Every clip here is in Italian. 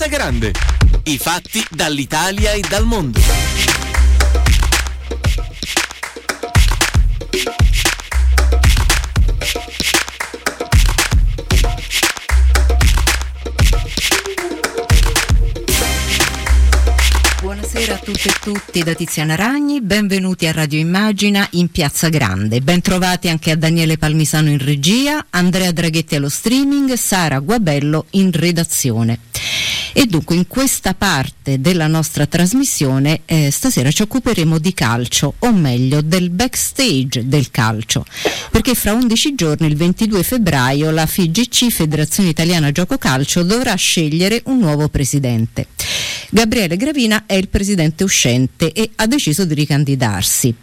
Piazza Grande. I fatti dall'Italia e dal mondo. Buonasera a tutte e tutti da Tiziana Ragni, benvenuti a Radio Immagina in Piazza Grande, bentrovati anche a Daniele Palmisano in regia, Andrea Draghetti allo streaming, Sara Guabello in redazione. E dunque in questa parte della nostra trasmissione eh, stasera ci occuperemo di calcio, o meglio del backstage del calcio, perché fra 11 giorni, il 22 febbraio, la FIGC, Federazione Italiana Gioco Calcio, dovrà scegliere un nuovo presidente. Gabriele Gravina è il presidente uscente e ha deciso di ricandidarsi.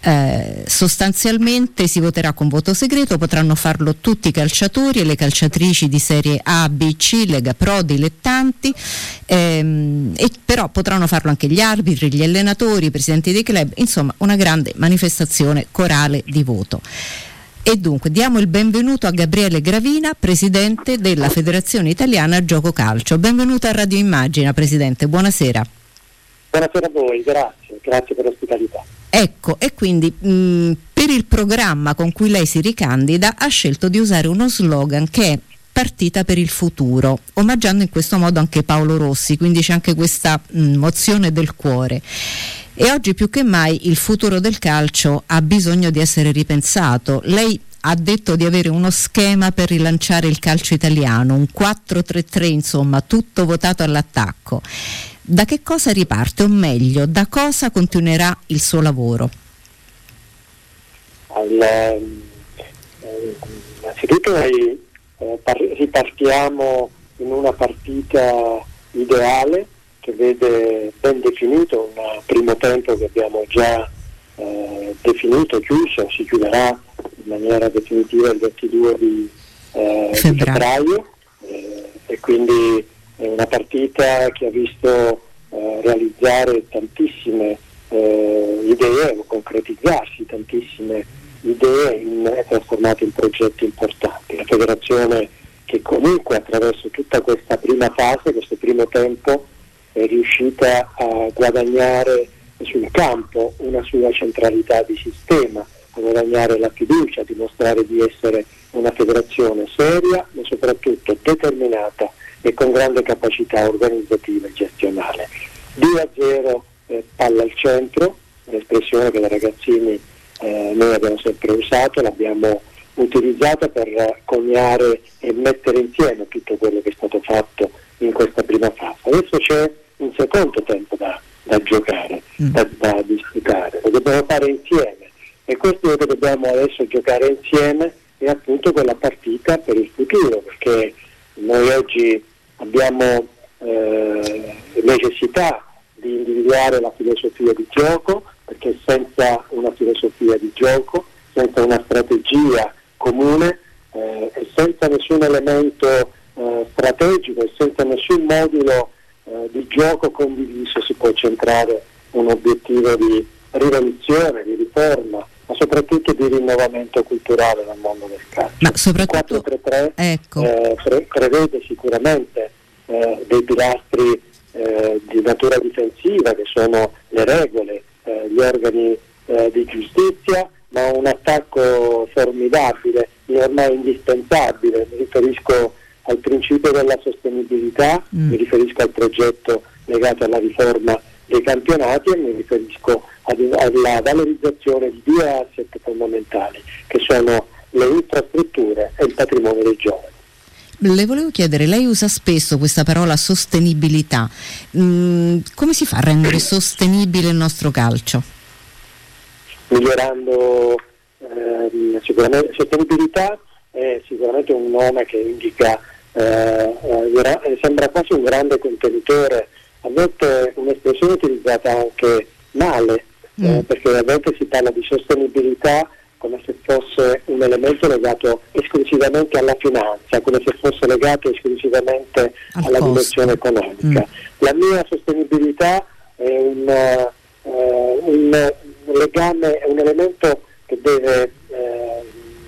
Eh, sostanzialmente si voterà con voto segreto, potranno farlo tutti i calciatori e le calciatrici di serie A, B, C, Lega Pro, dilettanti, ehm, e però potranno farlo anche gli arbitri, gli allenatori, i presidenti dei club, insomma una grande manifestazione corale di voto. E dunque diamo il benvenuto a Gabriele Gravina, presidente della Federazione Italiana Gioco Calcio. Benvenuto a Radio Immagina, presidente, buonasera. Buonasera a voi, grazie, grazie per l'ospitalità. Ecco, e quindi mh, per il programma con cui lei si ricandida ha scelto di usare uno slogan che è Partita per il futuro, omaggiando in questo modo anche Paolo Rossi, quindi c'è anche questa mh, mozione del cuore. E oggi più che mai il futuro del calcio ha bisogno di essere ripensato. Lei ha detto di avere uno schema per rilanciare il calcio italiano, un 4-3-3, insomma, tutto votato all'attacco. Da che cosa riparte, o meglio, da cosa continuerà il suo lavoro? Allora, eh, innanzitutto eh, par- ripartiamo in una partita ideale che vede ben definito un primo tempo che abbiamo già eh, definito, chiuso, si chiuderà in maniera definitiva il 22 di, eh, di febbraio. Eh, e quindi è una partita che ha visto eh, realizzare tantissime eh, idee, concretizzarsi tantissime idee in, trasformate in progetti importanti. La federazione che comunque attraverso tutta questa prima fase, questo primo tempo, è riuscita a guadagnare sul campo una sua centralità di sistema, a guadagnare la fiducia, a dimostrare di essere una federazione seria ma soprattutto determinata e con grande capacità organizzativa e gestionale. 2 a 0 eh, palla al centro, un'espressione che da ragazzini eh, noi abbiamo sempre usato, l'abbiamo utilizzata per coniare e mettere insieme tutto quello che è stato fatto in questa prima fase. Adesso c'è un secondo tempo da, da giocare, mm. da, da, disputare, lo dobbiamo fare insieme e questo che dobbiamo adesso giocare insieme è appunto quella partita per il futuro, perché noi oggi abbiamo eh, necessità di individuare la filosofia di gioco, perché senza una filosofia di gioco, senza una strategia comune eh, e senza nessun elemento eh, strategico e senza nessun modulo eh, di gioco condiviso si può centrare un obiettivo di rivoluzione, di riforma, ma soprattutto di rinnovamento culturale nel mondo del calcio. Ma soprattutto, il 4-3-3 ecco. eh, pre- prevede sicuramente eh, dei pilastri eh, di natura difensiva che sono le regole, eh, gli organi eh, di giustizia, ma un attacco formidabile e ormai indispensabile. Mi riferisco al principio della sostenibilità, mm. mi riferisco al progetto legato alla riforma dei campionati e mi riferisco alla valorizzazione di due asset fondamentali che sono le infrastrutture e il patrimonio dei giovani. Le volevo chiedere, lei usa spesso questa parola sostenibilità, mm, come si fa a rendere sostenibile il nostro calcio? Migliorando eh, sicuramente sostenibilità è sicuramente un nome che indica eh, eh, sembra quasi un grande contenitore, a volte un'espressione utilizzata anche male, eh, mm. perché a volte si parla di sostenibilità come se fosse un elemento legato esclusivamente alla finanza, come se fosse legato esclusivamente Al alla costo. dimensione economica. Mm. La mia sostenibilità è un, uh, un, legame, è un elemento che deve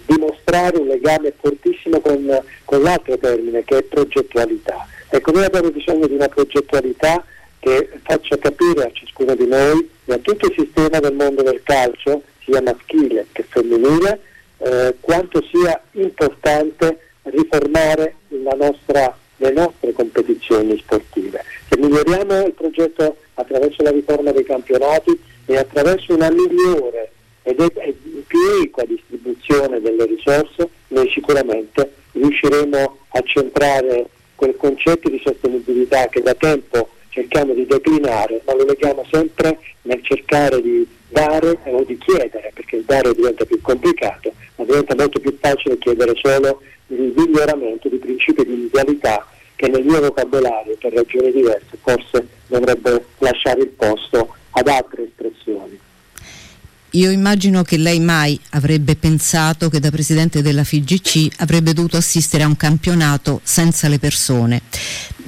dimostrare dimostrare un legame fortissimo con, con l'altro termine che è progettualità. Ecco, noi abbiamo bisogno di una progettualità che faccia capire a ciascuno di noi e a tutto il sistema del mondo del calcio, sia maschile che femminile, eh, quanto sia importante riformare nostra, le nostre competizioni sportive. Se miglioriamo il progetto attraverso la riforma dei campionati e attraverso una migliore ed è più equa distribuzione delle risorse, noi sicuramente riusciremo a centrare quel concetto di sostenibilità che da tempo cerchiamo di declinare, ma lo leghiamo sempre nel cercare di dare o di chiedere, perché il dare diventa più complicato, ma diventa molto più facile chiedere solo il miglioramento di principi di idealità che nel mio vocabolario, per ragioni diverse, forse dovrebbe lasciare il posto ad altre espressioni. Io immagino che lei mai avrebbe pensato che da presidente della FIGC avrebbe dovuto assistere a un campionato senza le persone.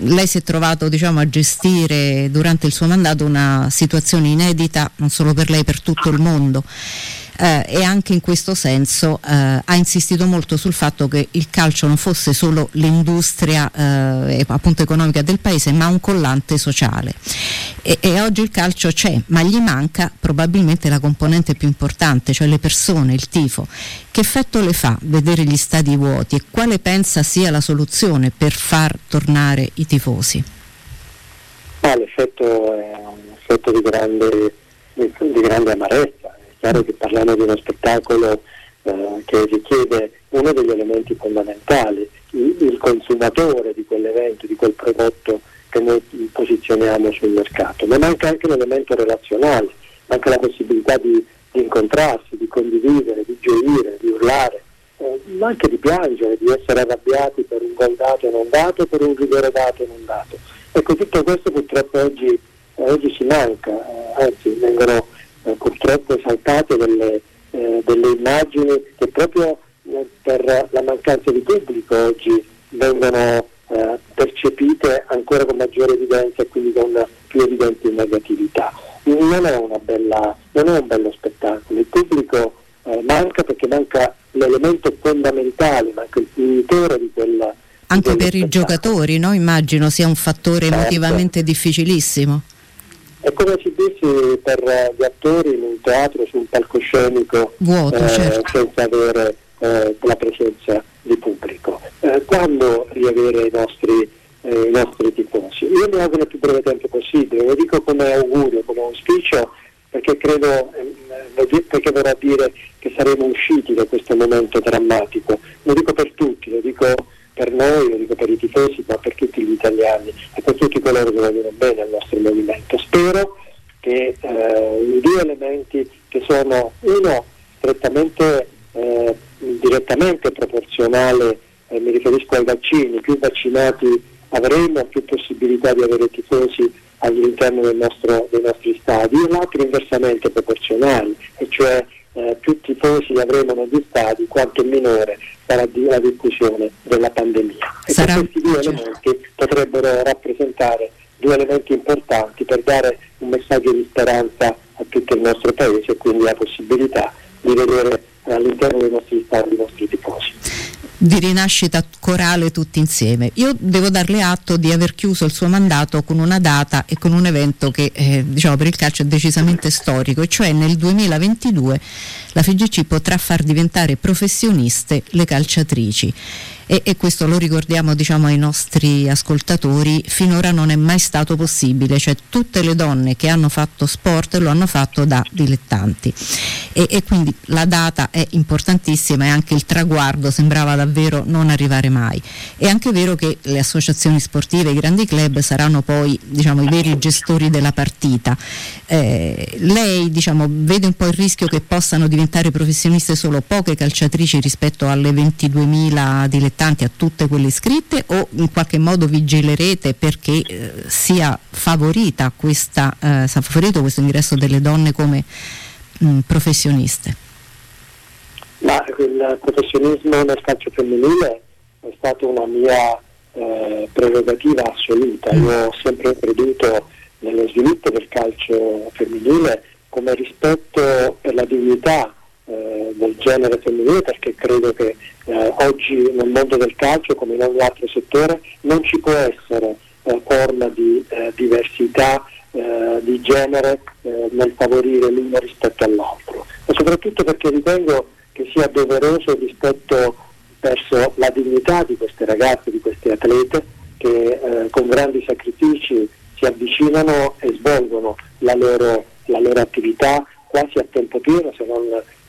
Lei si è trovato diciamo, a gestire durante il suo mandato una situazione inedita non solo per lei, per tutto il mondo. Eh, e anche in questo senso eh, ha insistito molto sul fatto che il calcio non fosse solo l'industria eh, economica del paese ma un collante sociale. E, e, oggi il calcio c'è ma gli manca probabilmente la componente più importante cioè le persone, il tifo che effetto le fa vedere gli stadi vuoti e quale pensa sia la soluzione per far tornare i tifosi? Ah, l'effetto è un effetto di grande, di grande amarezza chiaro che parliamo di uno spettacolo eh, che richiede uno degli elementi fondamentali, il, il, consumatore di quell'evento, di quel prodotto che noi posizioniamo sul mercato, ma manca anche l'elemento relazionale, manca la possibilità di, di incontrarsi, di condividere, di gioire, di urlare, eh, ma anche di piangere, di essere arrabbiati per un gol dato e non dato, per un rigore dato e non dato. Ecco, tutto questo purtroppo oggi, eh, oggi si manca, eh, anzi vengono eh, purtroppo esaltate delle, eh, delle, immagini che proprio eh, per la mancanza di pubblico oggi vengono percepite ancora con maggiore evidenza e quindi con più evidente negatività. Non è, bella, non è un bello spettacolo, il pubblico eh, manca perché manca l'elemento fondamentale, manca il finitore di quella anche per i giocatori, no? immagino sia un fattore certo. emotivamente difficilissimo. È come se dissi per gli attori in un teatro su un palcoscenico Vuoto, eh, certo. senza avere eh, la presenza di pubblico. Eh, quando riavere i nostri, eh, i nostri tifosi? Io mi auguro il più breve tempo possibile, lo dico come augurio, come auspicio, perché credo, eh, perché vorrà dire che saremo usciti da questo momento drammatico. Lo dico per tutti, lo dico per noi, lo dico per i tifosi, ma per tutti gli italiani e per tutti coloro che vogliono bene al nostro movimento. Spero che eh, i due elementi che sono uno strettamente eh, direttamente proporzionale, eh, mi riferisco ai vaccini, più vaccinati avremo, più possibilità di avere tifosi all'interno nostro, dei nostri stadi, e l'altro inversamente proporzionale, e cioè eh, più tifosi avremo negli stadi, quanto minore sarà la diffusione della pandemia. E Sarà... questi due elementi potrebbero rappresentare due elementi importanti per dare un messaggio di speranza a tutto il nostro paese e quindi la possibilità di vedere all'interno dei nostri stadi i nostri tifosi di rinascita corale tutti insieme. Io devo darle atto di aver chiuso il suo mandato con una data e con un evento che eh, diciamo per il calcio è decisamente storico, e cioè nel 2022 la FIGC potrà far diventare professioniste le calciatrici e, e questo lo ricordiamo diciamo, ai nostri ascoltatori, finora non è mai stato possibile, cioè tutte le donne che hanno fatto sport lo hanno fatto da dilettanti e, e quindi la data è importantissima e anche il traguardo sembrava davvero non arrivare mai. È anche vero che le associazioni sportive, i grandi club saranno poi diciamo, i veri gestori della partita. Eh, lei diciamo, vede un po' il rischio che possano diventare professioniste solo poche calciatrici rispetto alle 22.000 dilettanti altrettanti a tutte quelle iscritte o in qualche modo vigilerete perché eh, sia favorita questa, eh, favorito questo ingresso delle donne come mh, professioniste? Ma il professionismo nel calcio femminile è stata una mia eh, prerogativa assoluta. Mm. Io ho sempre creduto nello sviluppo del calcio femminile come rispetto per la dignità eh, del genere femminile perché credo che eh, oggi nel mondo del calcio come in ogni altro settore non ci può essere eh, forma di eh, diversità eh, di genere nel favorire l'uno rispetto all'altro. E soprattutto perché ritengo che sia doveroso rispetto verso la dignità di queste ragazze, di queste atlete che con grandi sacrifici si avvicinano e svolgono la loro, la loro attività quasi a tempo pieno se non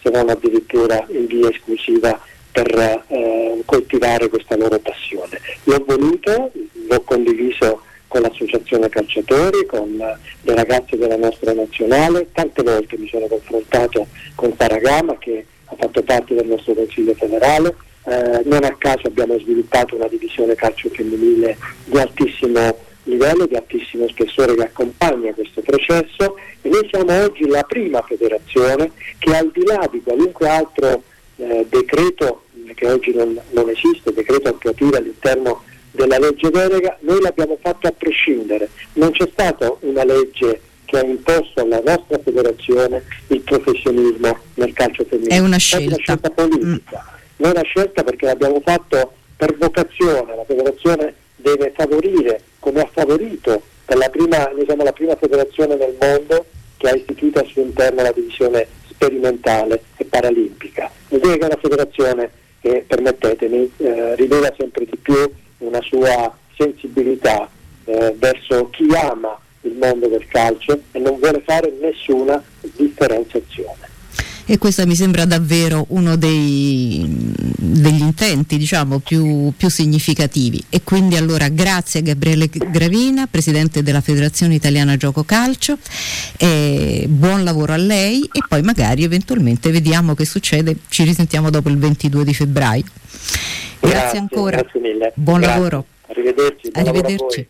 se non addirittura in via esclusiva per eh, coltivare questa loro passione. L'ho voluto, l'ho condiviso con l'associazione calciatori, con le ragazze della nostra nazionale, tante volte mi sono confrontato con Paragama che ha fatto parte del nostro Consiglio federale, eh, non a caso abbiamo sviluppato una divisione calcio femminile di altissimo livello, di altissimo spessore che accompagna questo processo e noi siamo oggi la prima federazione che al di là di qualunque altro eh, decreto che oggi non, non esiste, decreto attuativo all'interno della legge delega, noi l'abbiamo fatto a prescindere. Non c'è stata una legge che ha imposto alla nostra federazione il professionismo nel calcio femminile. È una scelta, è una scelta politica. Mm. Non è una scelta perché l'abbiamo fatto per vocazione, la federazione deve favorire, come ha favorito, per la prima, noi siamo la prima federazione nel mondo che ha istituito al suo interno la divisione sperimentale e paralimpica. Ed è una federazione che, permettetemi, eh, rivela sempre di più una sua sensibilità eh, verso chi ama il mondo del calcio e non vuole fare nessuna differenziazione e questo mi sembra davvero uno dei, degli intenti diciamo, più, più, significativi e quindi allora grazie a Gabriele Gravina, Presidente della Federazione Italiana Gioco Calcio, buon lavoro a lei e poi magari eventualmente vediamo che succede, ci risentiamo dopo il 22 di febbraio. Grazie, grazie ancora, grazie mille. buon grazie. lavoro. Arrivederci. Arrivederci.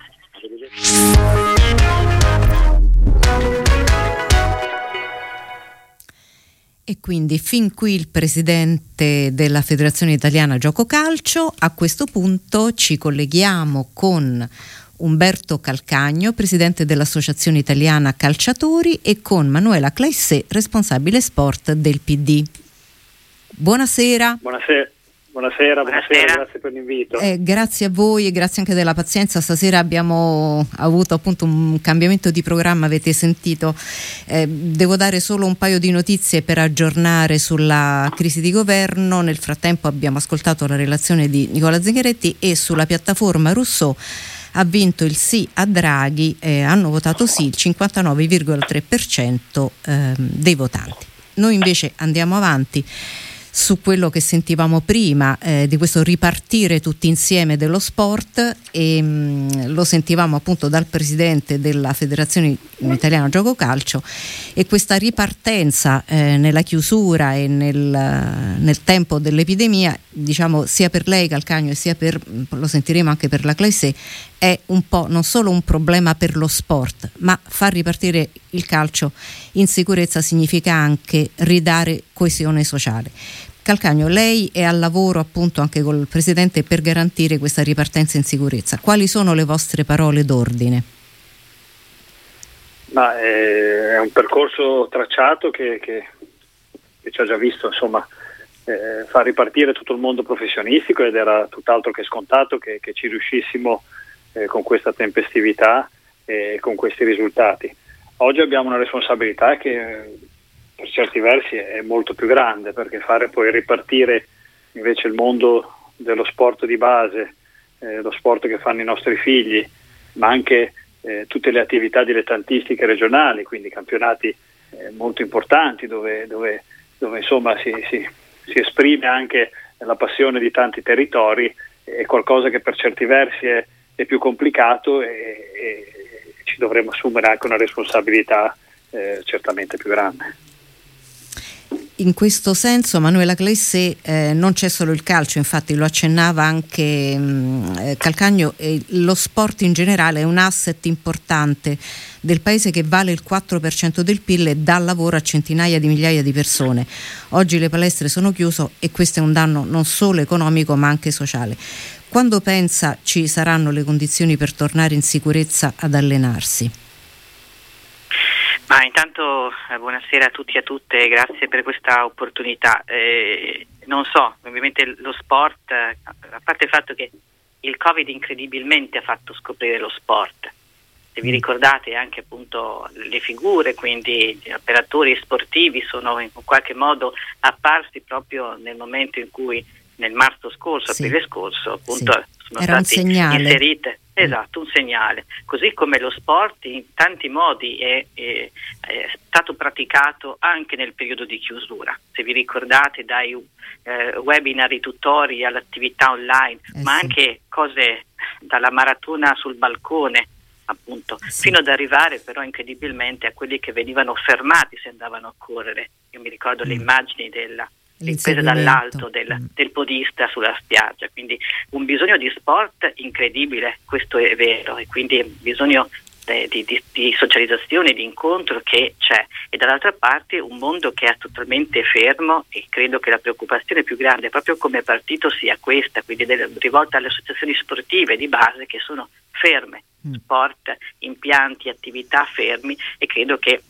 E quindi fin qui il presidente della Federazione Italiana Gioco Calcio. A questo punto ci colleghiamo con Umberto Calcagno, presidente dell'Associazione Italiana Calciatori, e con Manuela Claissé, responsabile sport del PD. Buonasera. Buonasera. Buonasera, buonasera, grazie per l'invito. Eh, grazie a voi e grazie anche della pazienza. Stasera abbiamo avuto appunto un cambiamento di programma, avete sentito. Eh, devo dare solo un paio di notizie per aggiornare sulla crisi di governo. Nel frattempo abbiamo ascoltato la relazione di Nicola Zingaretti e sulla piattaforma Rousseau ha vinto il sì a Draghi, eh, hanno votato sì il 59,3% eh, dei votanti. Noi invece andiamo avanti su quello che sentivamo prima, eh, di questo ripartire tutti insieme dello sport e mh, mm, lo sentivamo appunto dal presidente della Federazione Italiana Gioco Calcio e questa ripartenza eh, nella chiusura e nel, nel, tempo dell'epidemia, diciamo sia per lei Calcagno sia per, lo sentiremo anche per la Classe, è un po' non solo un problema per lo sport, ma far ripartire il calcio in sicurezza significa anche ridare coesione sociale. Calcagno, lei è al lavoro appunto anche col Presidente per garantire questa ripartenza in sicurezza. Quali sono le vostre parole d'ordine? Ma eh, è un percorso tracciato che, che, che ci ha già visto insomma, eh, far ripartire tutto il mondo professionistico ed era tutt'altro che scontato che, che ci riuscissimo eh, con questa tempestività e con questi risultati. Oggi abbiamo una responsabilità che per certi versi è molto più grande perché fare poi ripartire invece il mondo dello sport di base, eh, lo sport che fanno i nostri figli, ma anche eh, tutte le attività dilettantistiche regionali, quindi campionati eh, molto importanti dove, dove, dove insomma si, si, si, esprime anche la passione di tanti territori, è qualcosa che per certi versi è, è più complicato e, e, ci dovremmo assumere anche una responsabilità eh, certamente più grande. In questo senso Manuela Clesse eh, non c'è solo il calcio, infatti lo accennava anche mh, mm, eh, Calcagno, eh, lo sport in generale è un asset importante del paese che vale il 4% del PIL e dà lavoro a centinaia di migliaia di persone. Oggi le palestre sono chiuse e questo è un danno non solo economico ma anche sociale. Quando pensa ci saranno le condizioni per tornare in sicurezza ad allenarsi? Ma intanto eh, buonasera a tutti e a tutte, grazie per questa opportunità. Eh, non so, ovviamente lo sport, eh, a parte il fatto che il Covid incredibilmente ha fatto scoprire lo sport. Se vi mm. ricordate anche appunto le figure, quindi gli operatori sportivi sono in qualche modo apparsi proprio nel momento in cui nel marzo scorso, sì. aprile scorso, appunto sì. sono Era state inserite Esatto, un segnale. Così come lo sport in tanti modi è, è, è stato praticato anche nel periodo di chiusura. Se vi ricordate dai eh, webinar, tutori all'attività online, eh ma sì. anche cose dalla maratona sul balcone, appunto, sì. fino ad arrivare però incredibilmente a quelli che venivano fermati se andavano a correre. Io mi ricordo mm. le immagini della ripresa dall'alto del, mm. del, podista sulla spiaggia, quindi un bisogno di sport incredibile, questo è vero, e quindi bisogno eh, di, di, di, socializzazione, di incontro che c'è e dall'altra parte un mondo che è totalmente fermo e credo che la preoccupazione più grande proprio come partito sia questa, quindi del, rivolta alle associazioni sportive di base che sono ferme, mm. sport, impianti, attività fermi e credo che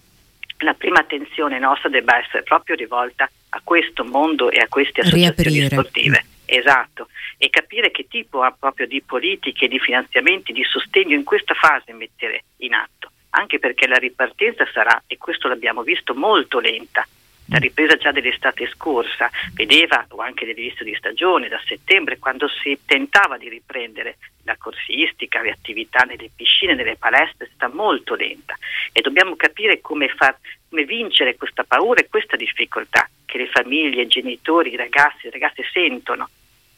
la prima attenzione nostra debba essere proprio rivolta a questo mondo e a queste associazioni Riaprire. sportive. Esatto, e capire che tipo proprio di politiche, di finanziamenti, di sostegno in questa fase mettere in atto, anche perché la ripartenza sarà, e questo l'abbiamo visto, molto lenta. La ripresa già dell'estate scorsa vedeva, o anche dell'inizio di stagione, da settembre, quando si tentava di riprendere la corsistica, le attività nelle piscine, nelle palestre, sta molto lenta e dobbiamo capire come, far, come vincere questa paura e questa difficoltà che le famiglie, i genitori, i ragazzi, le ragazze sentono,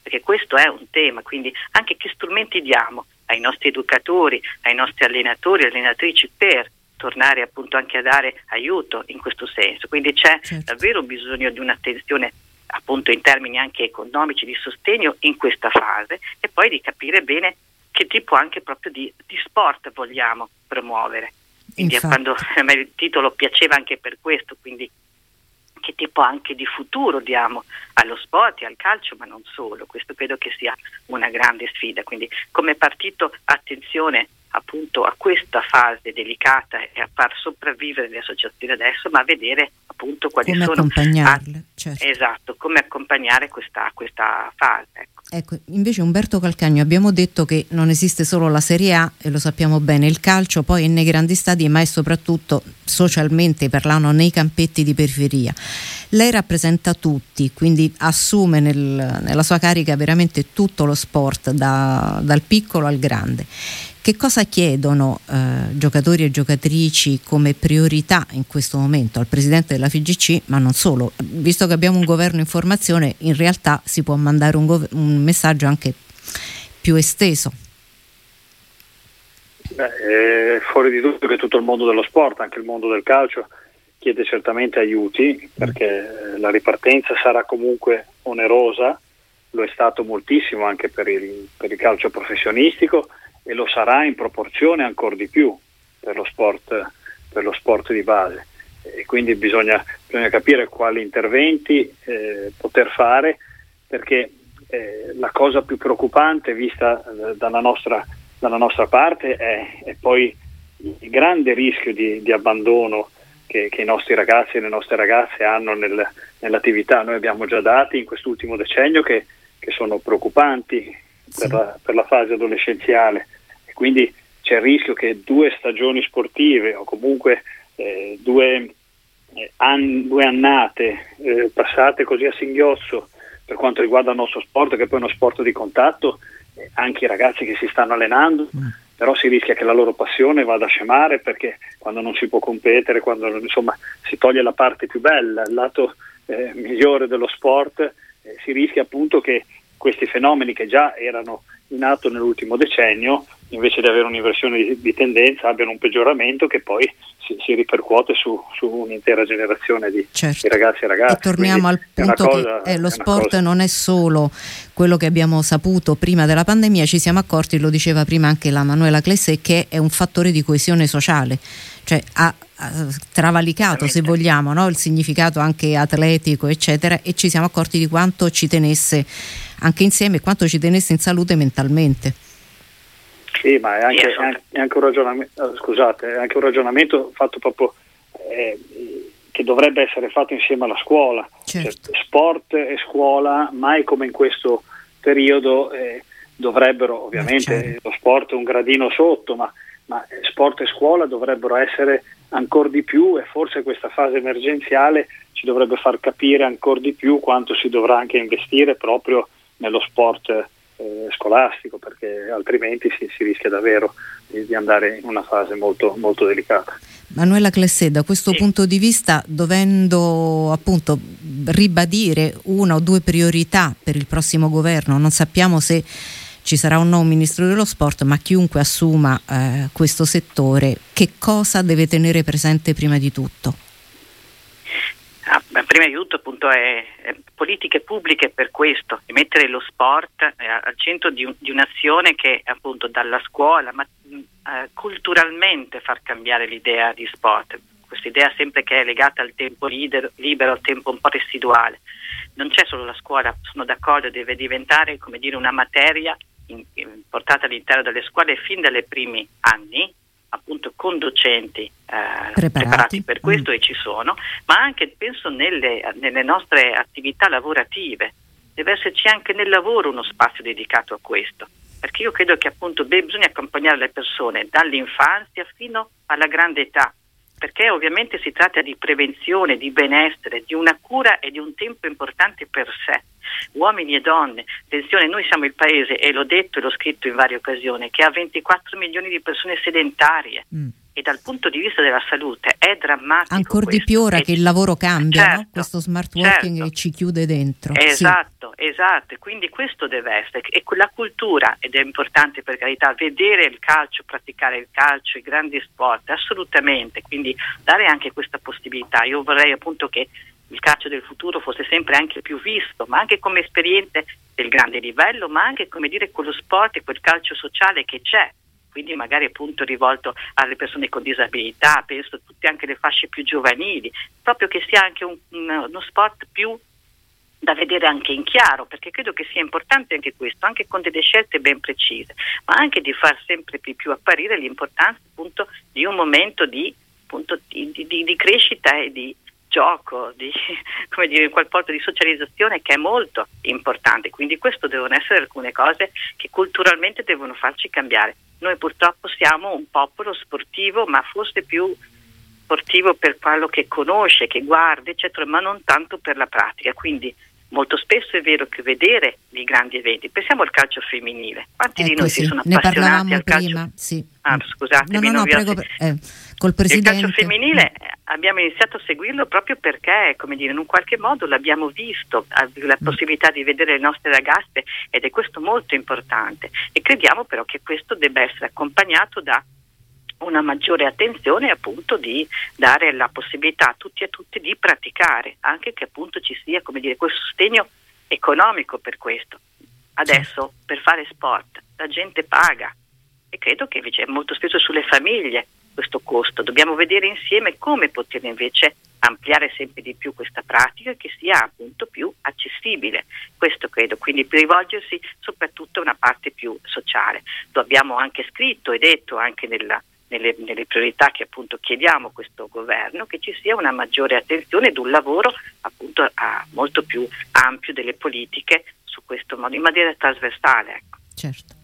perché questo è un tema, quindi anche che strumenti diamo ai nostri educatori, ai nostri allenatori, allenatrici per tornare appunto anche a dare aiuto in questo senso. Quindi c'è certo. davvero bisogno di un'attenzione appunto in termini anche economici di sostegno in questa fase e poi di capire bene che tipo anche proprio di, di sport vogliamo promuovere. Quindi quando a il titolo piaceva anche per questo, quindi che tipo anche di futuro diamo allo sport e al calcio, ma non solo. Questo credo che sia una grande sfida. Quindi come partito attenzione appunto a questa fase delicata e a far sopravvivere le associazioni adesso, ma a vedere appunto quali come sono accompagnarle, a, certo. esatto, come accompagnare questa, questa fase. Ecco. ecco. invece Umberto Calcagno abbiamo detto che non esiste solo la Serie A e lo sappiamo bene, il calcio poi è nei grandi stadi ma è soprattutto socialmente parlando nei campetti di periferia. Lei rappresenta tutti, quindi assume nel, nella sua carica veramente tutto lo sport da, dal piccolo al grande. Che cosa chiedono eh, giocatori e giocatrici come priorità in questo momento al Presidente della FIGC, ma non solo? Visto che abbiamo un governo in formazione, in realtà si può mandare un, gov- un messaggio anche più esteso. Beh, è fuori di dubbio che tutto il mondo dello sport, anche il mondo del calcio, chiede certamente aiuti perché la ripartenza sarà comunque onerosa, lo è stato moltissimo anche per il, per il calcio professionistico e lo sarà in proporzione ancora di più per lo sport, per lo sport di base. E quindi bisogna, bisogna, capire quali interventi eh, poter fare perché eh, la cosa più preoccupante vista eh, dalla, nostra, dalla, nostra, parte è, è, poi il grande rischio di, di abbandono che, che, i nostri ragazzi e le nostre ragazze hanno nel, nell'attività. Noi abbiamo già dati in quest'ultimo decennio che, che sono preoccupanti per, la, per la fase adolescenziale quindi c'è il rischio che due stagioni sportive o comunque eh, due, eh, an- due, annate eh, passate così a singhiozzo per quanto riguarda il nostro sport, che poi è uno sport di contatto, eh, anche i ragazzi che si stanno allenando, mm. però si rischia che la loro passione vada a scemare perché quando non si può competere, quando insomma, si toglie la parte più bella, il lato eh, migliore dello sport, eh, si rischia appunto che questi fenomeni che già erano in atto nell'ultimo decennio, invece di avere un'inversione di, di tendenza, abbiano un peggioramento che poi si, si ripercuote su, su, un'intera generazione di, certo. di, ragazzi e ragazze. E torniamo Quindi al punto cosa, che eh, lo sport cosa... non è solo quello che abbiamo saputo prima della pandemia, ci siamo accorti, lo diceva prima anche la Manuela Clesse, che è un fattore di coesione sociale, cioè ha, ha travalicato se vogliamo no? il significato anche atletico eccetera e ci siamo accorti di quanto ci tenesse anche insieme quanto ci tenesse in salute mentalmente. Sì, ma è anche, è anche, un, ragionamento, eh, scusate, è anche un ragionamento fatto proprio eh, che dovrebbe essere fatto insieme alla scuola. Certo. Cioè, sport e scuola mai come in questo periodo eh, dovrebbero, ovviamente certo. lo sport è un gradino sotto, ma, ma sport e scuola dovrebbero essere ancora di più e forse questa fase emergenziale ci dovrebbe far capire ancora di più quanto si dovrà anche investire proprio nello sport eh, scolastico perché altrimenti si, si rischia davvero di, di, andare in una fase molto, molto delicata. Manuela Clessè, da questo sì. punto di vista, dovendo appunto ribadire una o due priorità per il prossimo governo, non sappiamo se ci sarà un nuovo ministro dello sport, ma chiunque assuma eh, questo settore, che cosa deve tenere presente prima di tutto? Ah, prima di tutto appunto è, è, politiche pubbliche per questo, e mettere lo sport eh, al centro di, un, di, un'azione che appunto dalla scuola, ma eh, culturalmente far cambiare l'idea di sport, questa idea sempre che è legata al tempo libero, libero, al tempo un po' residuale. Non c'è solo la scuola, sono d'accordo, deve diventare come dire una materia in, in, portata all'interno delle scuole fin dai primi anni, appunto con docenti eh, preparati. preparati. per questo mm. e ci sono, ma anche penso nelle, nelle, nostre attività lavorative. Deve esserci anche nel lavoro uno spazio dedicato a questo, perché io credo che appunto beh, bisogna accompagnare le persone dall'infanzia fino alla grande età, perché ovviamente si tratta di prevenzione, di benessere, di una cura e di un tempo importante per sé uomini e donne. Attenzione, noi siamo il paese, e l'ho detto e l'ho scritto in varie occasioni, che ha 24 milioni di persone sedentarie. Mm e dal punto di vista della salute è drammatico. Ancora questo. di più ora e che il lavoro cambia, certo, no? questo smart working certo. ci chiude dentro. Esatto, sì. esatto, quindi questo deve essere. E la cultura, ed è importante per carità, vedere il calcio, praticare il calcio, i grandi sport, assolutamente, quindi dare anche questa possibilità. Io vorrei appunto che il calcio del futuro fosse sempre anche più visto, ma anche come esperienze del grande livello, ma anche come dire quello sport e quel calcio sociale che c'è, quindi magari appunto rivolto alle persone con disabilità, penso a tutte anche le fasce più giovanili, proprio che sia anche un, uno sport più da vedere anche in chiaro, perché credo che sia importante anche questo, anche con delle scelte ben precise, ma anche di far sempre più, più apparire l'importanza appunto di un momento di, appunto, di, di, di crescita e di, gioco, di, come dire, porto di socializzazione che è molto importante. Quindi questo devono essere alcune cose che culturalmente devono farci cambiare. Noi purtroppo siamo un popolo sportivo, ma forse più sportivo per quello che conosce, che guarda, eccetera, ma non tanto per la pratica. Quindi molto spesso è vero che vedere i grandi eventi, pensiamo al calcio femminile, quanti ecco di noi sì, si sono appassionati al calcio? prima, sì. Ah, scusate, no, no, no, prego, eh, col presidente. Il calcio femminile abbiamo iniziato a seguirlo proprio perché, come dire, in un qualche modo l'abbiamo visto, la mm. possibilità di vedere le nostre ragazze ed è questo molto importante e crediamo però che questo debba essere accompagnato da una maggiore attenzione appunto di dare la possibilità a tutti e a tutte di praticare, anche che appunto ci sia come dire, quel sostegno economico per questo. Adesso per fare sport la gente paga e credo che invece molto spesso sulle famiglie questo costo. Dobbiamo vedere insieme come poter invece ampliare sempre di più questa pratica che sia appunto più accessibile. Questo credo, quindi rivolgersi soprattutto a una parte più sociale. Lo abbiamo anche scritto e detto anche nella, nelle, nelle, priorità che appunto chiediamo a questo governo, che ci sia una maggiore attenzione ed un lavoro appunto molto più ampio delle politiche su questo modo, in maniera trasversale. Ecco. Certo.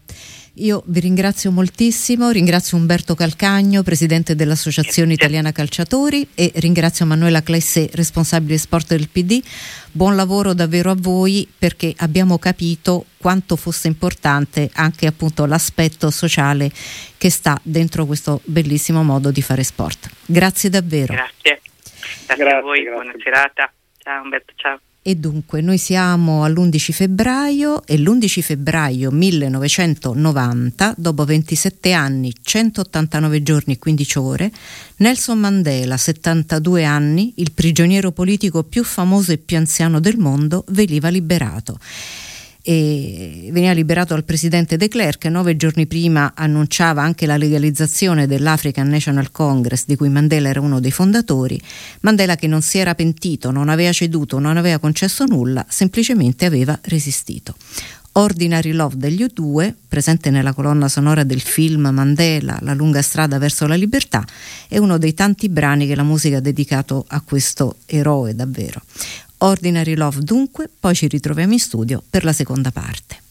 Io vi ringrazio moltissimo, ringrazio Umberto Calcagno, presidente dell'Associazione Italiana Calciatori e ringrazio Manuela Clesse, responsabile sport del PD. Buon lavoro davvero a voi perché abbiamo capito quanto fosse importante anche appunto l'aspetto sociale che sta dentro questo bellissimo modo di fare sport. Grazie davvero. Grazie. Grazie, grazie a voi, grazie. buona serata. Ciao Umberto, ciao. E dunque noi siamo all'11 febbraio e l'11 febbraio 1990, dopo 27 anni, 189 giorni e 15 ore, Nelson Mandela, 72 anni, il prigioniero politico più famoso e più anziano del mondo, veniva liberato e veniva liberato dal presidente De Klerk. Nove giorni prima annunciava anche la legalizzazione dell'African National Congress di cui Mandela era uno dei fondatori. Mandela che non si era pentito, non aveva ceduto, non aveva concesso nulla semplicemente aveva resistito. Ordinary Love degli U2, presente nella colonna sonora del film Mandela, La lunga strada verso la libertà, è uno dei tanti brani che la musica ha dedicato a questo eroe davvero. Ordinary Love dunque, poi ci ritroviamo in studio per la seconda parte.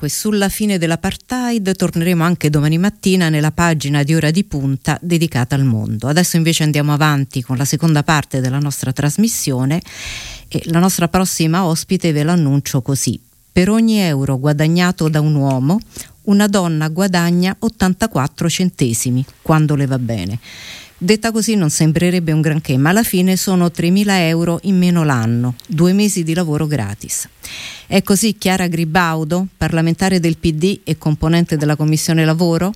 Dunque sulla fine dell'apartheid torneremo anche domani mattina nella pagina di Ora di Punta dedicata al mondo. Adesso invece andiamo avanti con la seconda parte della nostra trasmissione e la nostra prossima ospite ve l'annuncio così. Per ogni euro guadagnato da un uomo, una donna guadagna 84 centesimi, quando le va bene. Detta così non sembrerebbe un granché, ma alla fine sono 3.000 euro in meno l'anno, due mesi di lavoro gratis. È così Chiara Gribaudo, parlamentare del PD e componente della Commissione Lavoro?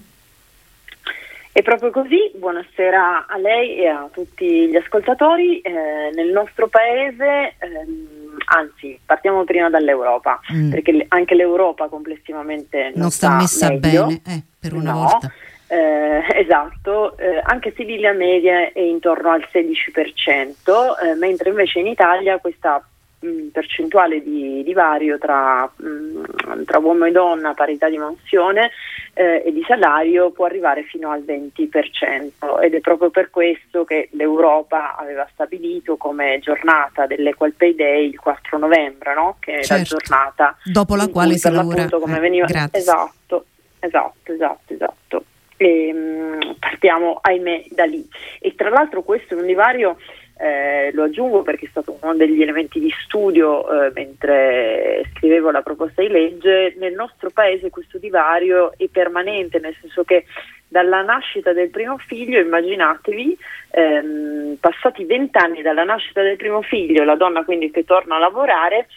È proprio così, buonasera a lei e a tutti gli ascoltatori. Eh, nel nostro paese, ehm, anzi, partiamo prima dall'Europa, mm. perché anche l'Europa complessivamente non, non sta, messa meglio. bene, eh, per una no. volta. Eh, esatto, eh, anche Siviglia media è intorno al 16%, eh, mentre invece in Italia questa mh, mm, percentuale di divario tra, mh, mm, tra, uomo e donna, parità di mansione eh, e di salario può arrivare fino al 20% ed è proprio per questo che l'Europa aveva stabilito come giornata dell'Equal Pay Day il 4 novembre, no? che certo. è la giornata dopo la quale si lavora. Come eh, veniva, esatto, esatto, esatto, esatto e, mh, partiamo ahimè da lì. E tra l'altro questo è un divario, eh, lo aggiungo perché è stato uno degli elementi di studio eh, mentre scrivevo la proposta di legge, nel nostro paese questo divario è permanente, nel senso che dalla nascita del primo figlio, immaginatevi, ehm, passati vent'anni dalla nascita del primo figlio, la donna quindi che torna a lavorare,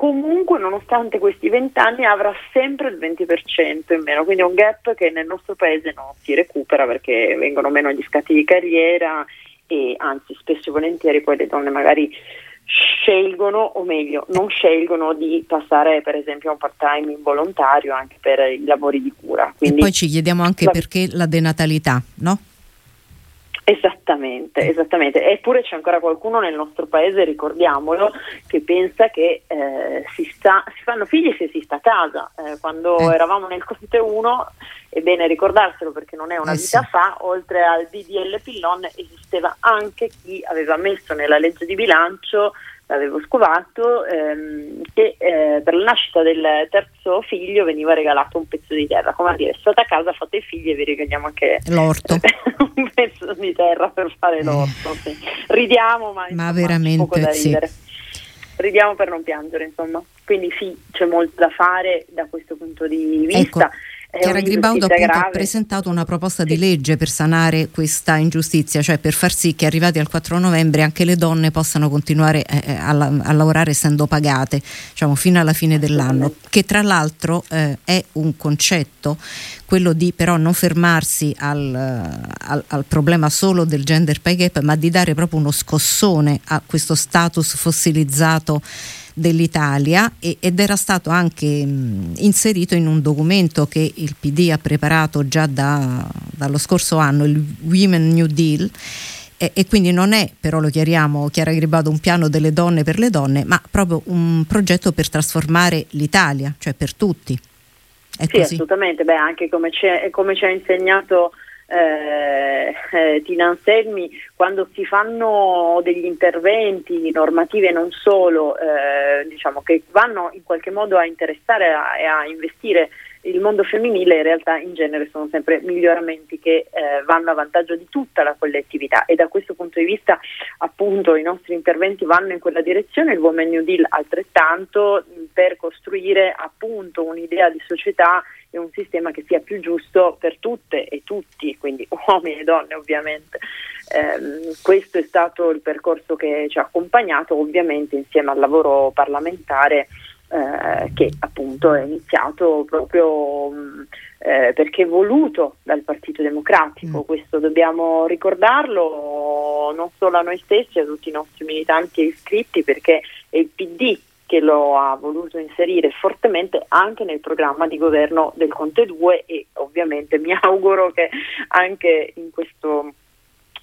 comunque nonostante questi vent'anni avrà sempre il 20% in meno, quindi è un gap che nel nostro paese non si recupera perché vengono meno gli scatti di carriera e anzi spesso e volentieri poi le donne magari scelgono, o meglio, non scelgono di passare per esempio a un part-time involontario anche per i lavori di cura. Quindi, e poi ci chiediamo anche la... perché la denatalità, no? Esattamente, esattamente. Eppure c'è ancora qualcuno nel nostro paese, ricordiamolo, che pensa che eh, si, sta, si, fanno figli se si sta a casa. Eh, quando eh. eravamo nel Conte 1, è bene ricordarselo perché non è una eh vita sì. fa, oltre al DDL Pillon esisteva anche chi aveva messo nella legge di bilancio l'avevo scovato, ehm, che eh, per la nascita del terzo figlio veniva regalato un pezzo di terra, come a dire, state a casa, fate i figli e vi regaliamo anche l'orto. un pezzo di terra per fare l'orto. Sì. Ridiamo, ma, ma veramente sì. Ridiamo per non piangere, insomma. Quindi sì, c'è molto da fare da questo punto di vista. Ecco. Chiara Gribaudo appunto ha presentato una proposta sì. di legge per sanare questa ingiustizia, cioè per far sì che arrivati al 4 novembre anche le donne possano continuare eh, eh, a, a, lavorare essendo pagate diciamo, fino alla fine dell'anno, che tra l'altro eh, è un concetto, quello di però non fermarsi al, al, al problema solo del gender pay gap, ma di dare proprio uno scossone a questo status fossilizzato dell'Italia e, ed era stato anche inserito in un documento che il PD ha preparato già da, dallo scorso anno, il Women New Deal. E, e, quindi non è, però lo chiariamo, Chiara Gribado, un piano delle donne per le donne, ma proprio un progetto per trasformare l'Italia, cioè per tutti. È sì, così. assolutamente, Beh, anche come, come ci ha insegnato eh, eh, Tina Anselmi, quando si fanno degli interventi normativi e non solo, eh, diciamo, che vanno in qualche modo a interessare e a, a investire il mondo femminile in realtà in genere sono sempre miglioramenti che eh, vanno a vantaggio di tutta la collettività e da questo punto di vista appunto i nostri interventi vanno in quella direzione, il Women New Deal altrettanto per costruire appunto un'idea di società e un sistema che sia più giusto per tutte e tutti, quindi uomini e donne ovviamente. Eh, questo è stato il percorso che ci ha accompagnato ovviamente insieme al lavoro parlamentare eh, che appunto è iniziato proprio mh, eh, perché voluto dal Partito Democratico, mm. questo dobbiamo ricordarlo non solo a noi stessi, a tutti i nostri militanti e iscritti, perché è il PD che lo ha voluto inserire fortemente anche nel programma di governo del Conte 2 e ovviamente mi auguro che anche in questo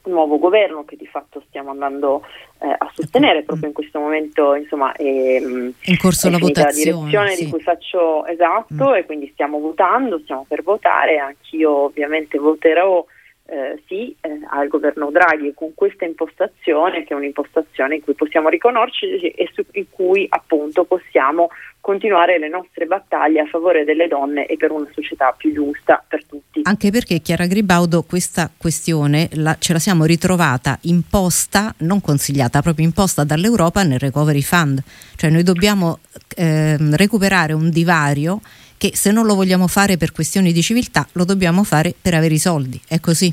nuovo governo che di fatto stiamo andando eh, a sostenere proprio in questo momento insomma è, in corso è la votazione la direzione sì. di cui faccio esatto mm. e quindi stiamo votando stiamo per votare anch'io ovviamente voterò eh, sì eh, al governo Draghi con questa impostazione che è un'impostazione in cui possiamo riconoscerci e su in cui appunto possiamo continuare le nostre battaglie a favore delle donne e per una società più giusta per tutti. Anche perché Chiara Gribaudo questa questione la, ce la siamo ritrovata imposta, non consigliata, proprio imposta dall'Europa nel Recovery Fund, cioè noi dobbiamo eh, recuperare un divario che se non lo vogliamo fare per questioni di civiltà lo dobbiamo fare per avere i soldi, è così?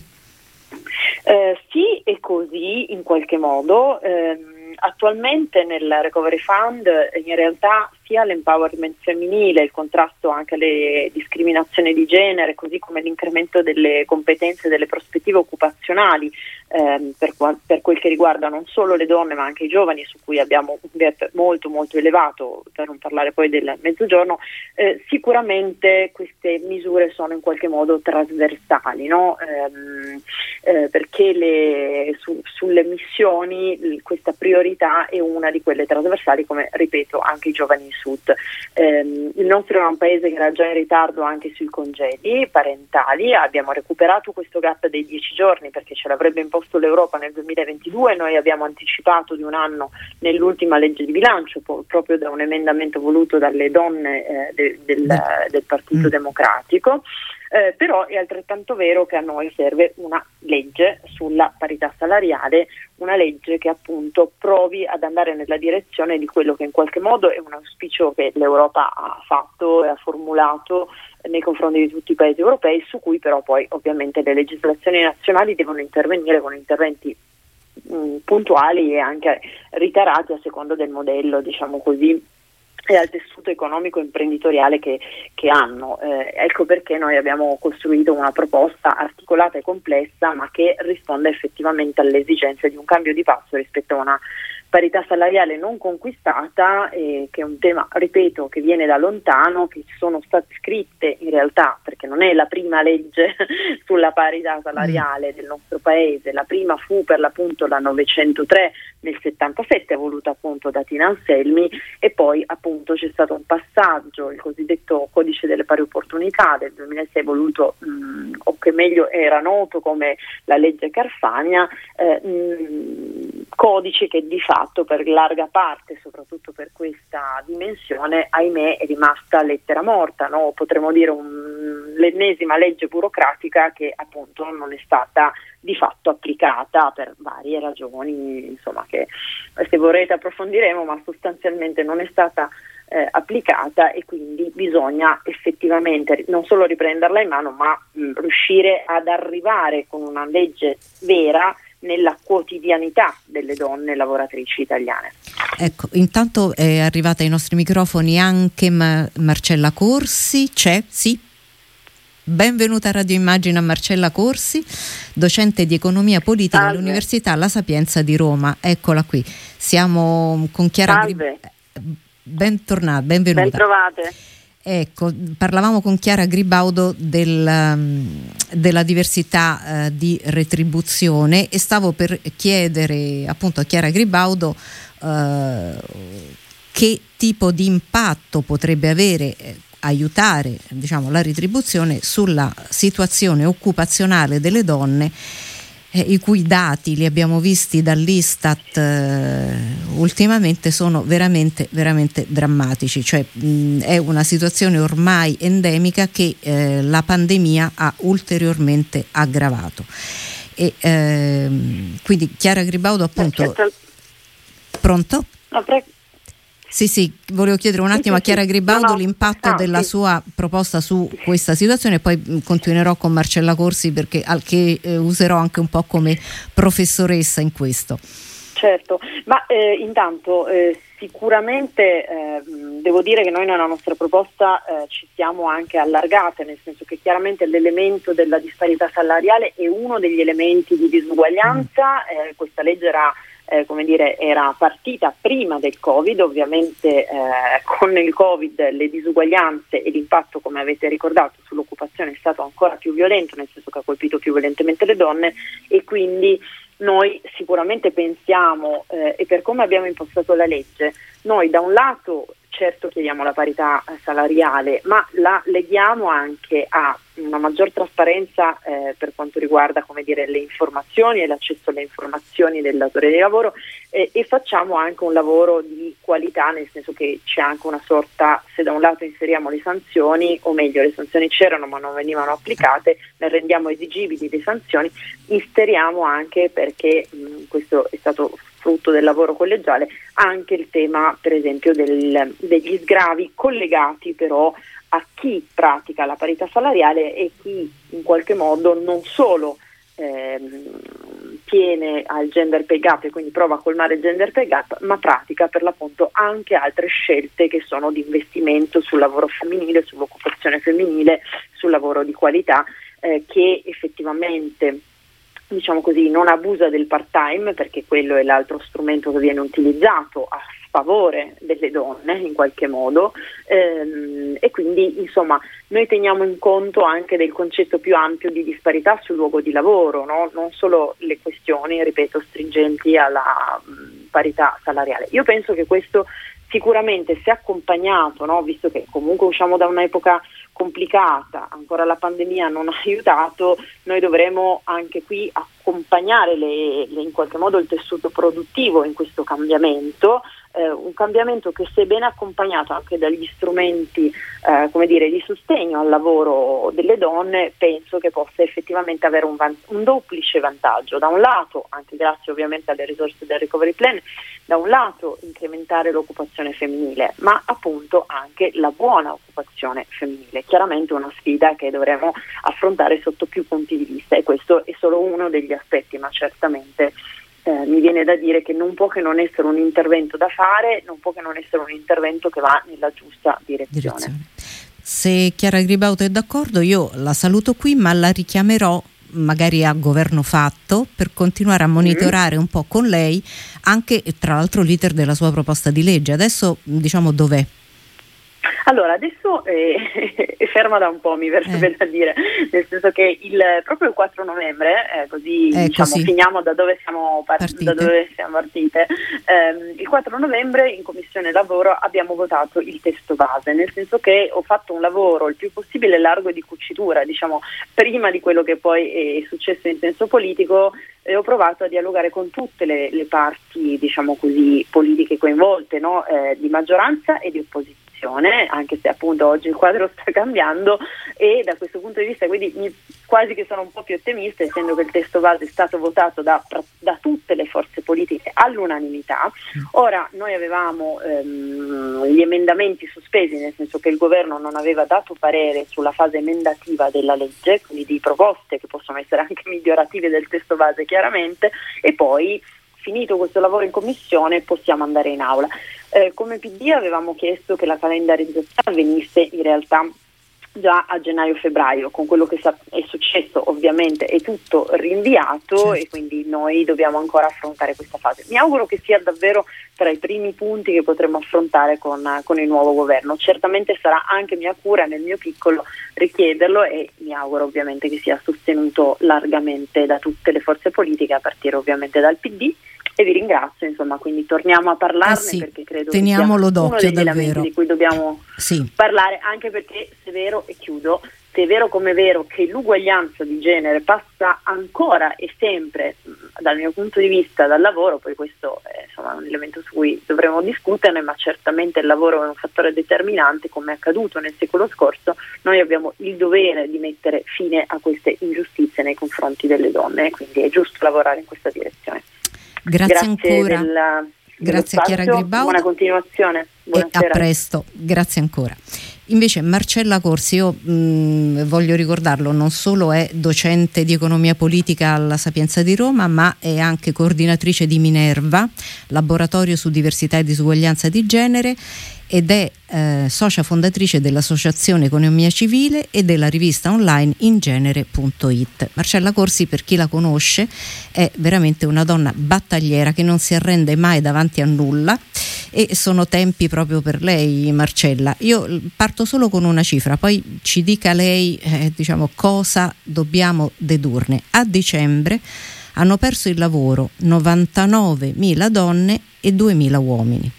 Eh, sì, è così in qualche modo. Eh, attualmente nel Recovery Fund in realtà sia l'empowerment femminile, il contrasto anche alle discriminazioni di genere, così come l'incremento delle competenze e delle prospettive occupazionali ehm, per, per, quel che riguarda non solo le donne ma anche i giovani su cui abbiamo un gap molto molto elevato, per non parlare poi del mezzogiorno, eh, sicuramente queste misure sono in qualche modo trasversali, no? ehm, eh, perché le, su, sulle missioni questa priorità è una di quelle trasversali come ripeto anche i giovani Sud. Eh, il nostro era un paese che era già in ritardo anche sui congedi parentali, abbiamo recuperato questo gap dei 10 giorni perché ce l'avrebbe imposto l'Europa nel 2022, noi abbiamo anticipato di un anno nell'ultima legge di bilancio po- proprio da un emendamento voluto dalle donne eh, de- del, del, Partito mm. Democratico. Eh, però è altrettanto vero che a noi serve una legge sulla parità salariale, una legge che appunto provi ad andare nella direzione di quello che in qualche modo è un auspicio che l'Europa ha fatto e ha formulato nei confronti di tutti i paesi europei, su cui però poi ovviamente le legislazioni nazionali devono intervenire con interventi mh, puntuali e anche ritarati a seconda del modello, diciamo così, e al tessuto economico imprenditoriale che, che hanno. Eh, ecco perché noi abbiamo costruito una proposta articolata e complessa ma che risponde effettivamente alle esigenze di un cambio di passo rispetto a una parità salariale non conquistata, eh, che è un tema, ripeto, che viene da lontano, che sono state scritte in realtà, perché non è la prima legge sulla parità salariale mm. del nostro paese, la prima fu per l'appunto la 903 nel 77, voluta appunto da Tina Anselmi, e poi appunto c'è stato un passaggio, il cosiddetto codice delle pari opportunità del 2006, voluto mh, mm, o che meglio era noto come la legge Carfagna, eh, mh, mm, codice che di fatto per larga parte, soprattutto per questa dimensione, ahimè è rimasta lettera morta, no? potremmo dire un, l'ennesima legge burocratica che appunto non è stata di fatto applicata per varie ragioni, insomma che se vorrete approfondiremo, ma sostanzialmente non è stata eh, applicata e quindi bisogna effettivamente non solo riprenderla in mano, ma mh, riuscire ad arrivare con una legge vera nella quotidianità delle donne lavoratrici italiane. Ecco, intanto è arrivata ai nostri microfoni anche Ma- Marcella Corsi, c'è? Sì? Benvenuta a Radio Immagine a Marcella Corsi, docente di economia politica Salve. all'Università La Sapienza di Roma. Eccola qui. Siamo con Chiara Salve. Gri- Bentornata, benvenuta. Bentrovate. Ecco, parlavamo con Chiara Gribaudo del, um, della diversità uh, di retribuzione e stavo per chiedere appunto a Chiara Gribaudo uh, che tipo di impatto potrebbe avere eh, aiutare diciamo, la retribuzione sulla situazione occupazionale delle donne eh, i cui dati li abbiamo visti dall'Istat eh, ultimamente sono veramente, veramente drammatici, cioè mh, è una situazione ormai endemica che eh, la pandemia ha ulteriormente aggravato. E, ehm, quindi Chiara Gribaudo appunto... Pronto? No, prego. Sì, sì, volevo chiedere un attimo a Chiara Gribaudo no, no. l'impatto no, della sì. sua proposta su questa situazione e poi mm, continuerò con Marcella Corsi perché, al che eh, userò anche un po' come professoressa in questo. Certo, ma eh, intanto eh, sicuramente eh, devo dire che noi nella nostra proposta eh, ci siamo anche allargate, nel senso che chiaramente l'elemento della disparità salariale è uno degli elementi di disuguaglianza, mm. eh, questa legge era eh, come dire, era partita prima del Covid, ovviamente eh, con il Covid le disuguaglianze e l'impatto, come avete ricordato, sull'occupazione è stato ancora più violento, nel senso che ha colpito più violentemente le donne e quindi noi sicuramente pensiamo, eh, e per come abbiamo impostato la legge, noi da un lato certo chiediamo la parità eh, salariale, ma la leghiamo anche a una maggior trasparenza eh, per quanto riguarda dire, le informazioni e l'accesso alle informazioni del datore di lavoro eh, e facciamo anche un lavoro di qualità, nel senso che c'è anche una sorta, se da un lato inseriamo le sanzioni, o meglio le sanzioni c'erano ma non venivano applicate, ne rendiamo esigibili le sanzioni, inseriamo anche perché mh, questo è stato frutto del lavoro collegiale, anche il tema per esempio del, degli sgravi collegati però a chi pratica la parità salariale e chi in qualche modo non solo ehm, tiene al gender pay gap e quindi prova a colmare il gender pay gap, ma pratica per l'appunto anche altre scelte che sono di investimento sul lavoro femminile, sull'occupazione femminile, sul lavoro di qualità eh, che effettivamente diciamo così, non abusa del part-time perché quello è l'altro strumento che viene utilizzato a favore delle donne in qualche modo ehm, e quindi insomma noi teniamo in conto anche del concetto più ampio di disparità sul luogo di lavoro, no? non solo le questioni, ripeto, stringenti alla mh, parità salariale. Io penso che questo sicuramente se accompagnato, no? visto che comunque usciamo da un'epoca complicata, ancora la pandemia non ha aiutato, noi dovremo anche qui accompagnare le, le, in qualche modo il tessuto produttivo in questo cambiamento, eh, un cambiamento che se ben accompagnato anche dagli strumenti eh, dire, di sostegno al lavoro delle donne, penso che possa effettivamente avere un, van- un duplice vantaggio. Da un lato, anche grazie ovviamente alle risorse del recovery plan, da un lato incrementare l'occupazione femminile, ma appunto anche la buona occupazione femminile. Chiaramente una sfida che dovremo affrontare sotto più punti di vista e questo è solo uno degli aspetti, ma certamente eh, mi viene da dire che non può che non essere un intervento da fare, non può che non essere un intervento che va nella giusta direzione. direzione. Se Chiara Gribauto è d'accordo, io la saluto qui, ma la richiamerò magari a governo fatto per continuare a monitorare mm. un po' con lei anche tra l'altro l'iter della sua proposta di legge. Adesso diciamo dov'è? Allora, adesso eh, è ferma da un po', mi verrebbe eh. da dire, nel senso che il, proprio il 4 novembre, eh, così eh, diciamo, così. finiamo da dove siamo, part- partite. Da dove siamo partite, ehm, il 4 novembre in Commissione Lavoro abbiamo votato il testo base, nel senso che ho fatto un lavoro il più possibile largo e di cucitura, diciamo, prima di quello che poi è successo in senso politico, e ho provato a dialogare con tutte le, le parti, diciamo così, politiche coinvolte, no? eh, di maggioranza e di opposizione situazione, anche se appunto oggi il quadro sta cambiando e da questo punto di vista quindi mi, quasi che sono un po' più ottimista essendo che il testo base è stato votato da, da tutte le forze politiche all'unanimità. Ora noi avevamo ehm, gli emendamenti sospesi, nel senso che il governo non aveva dato parere sulla fase emendativa della legge, quindi di proposte che possono essere anche migliorative del testo base chiaramente, e poi finito questo lavoro in commissione possiamo andare in aula. Eh, come PD avevamo chiesto che la calendarizzazione avvenisse in realtà già a gennaio-febbraio, con quello che è successo ovviamente è tutto rinviato certo. e quindi noi dobbiamo ancora affrontare questa fase. Mi auguro che sia davvero tra i primi punti che potremo affrontare con, con il nuovo governo. Certamente sarà anche mia cura nel mio piccolo richiederlo e mi auguro ovviamente che sia sostenuto largamente da tutte le forze politiche, a partire ovviamente dal PD e vi ringrazio, insomma, quindi torniamo a parlarne eh sì, perché credo teniamolo che sia uno degli davvero. di cui dobbiamo sì. parlare, anche perché se è vero, e chiudo, se è vero come è vero che l'uguaglianza di genere passa ancora e sempre, dal mio punto di vista, dal lavoro, poi questo è insomma, un elemento su cui dovremo discuterne, ma certamente il lavoro è un fattore determinante, come è accaduto nel secolo scorso, noi abbiamo il dovere di mettere fine a queste ingiustizie nei confronti delle donne, quindi è giusto lavorare in questa direzione. Grazie, Grazie ancora. Della, Grazie a Chiara Gribaudo. Buona continuazione. Buonasera. E a presto. Grazie ancora. Invece Marcella Corsi, io mh, voglio ricordarlo, non solo è docente di economia politica alla Sapienza di Roma, ma è anche coordinatrice di Minerva, laboratorio su diversità e disuguaglianza di genere ed è eh, socia fondatrice dell'Associazione Economia Civile e della rivista online ingenere.it. Marcella Corsi, per chi la conosce, è veramente una donna battagliera che non si arrende mai davanti a nulla e sono tempi proprio per lei, Marcella. Io parto solo con una cifra, poi ci dica lei eh, diciamo, cosa dobbiamo dedurne. A dicembre hanno perso il lavoro 99.000 donne e 2.000 uomini.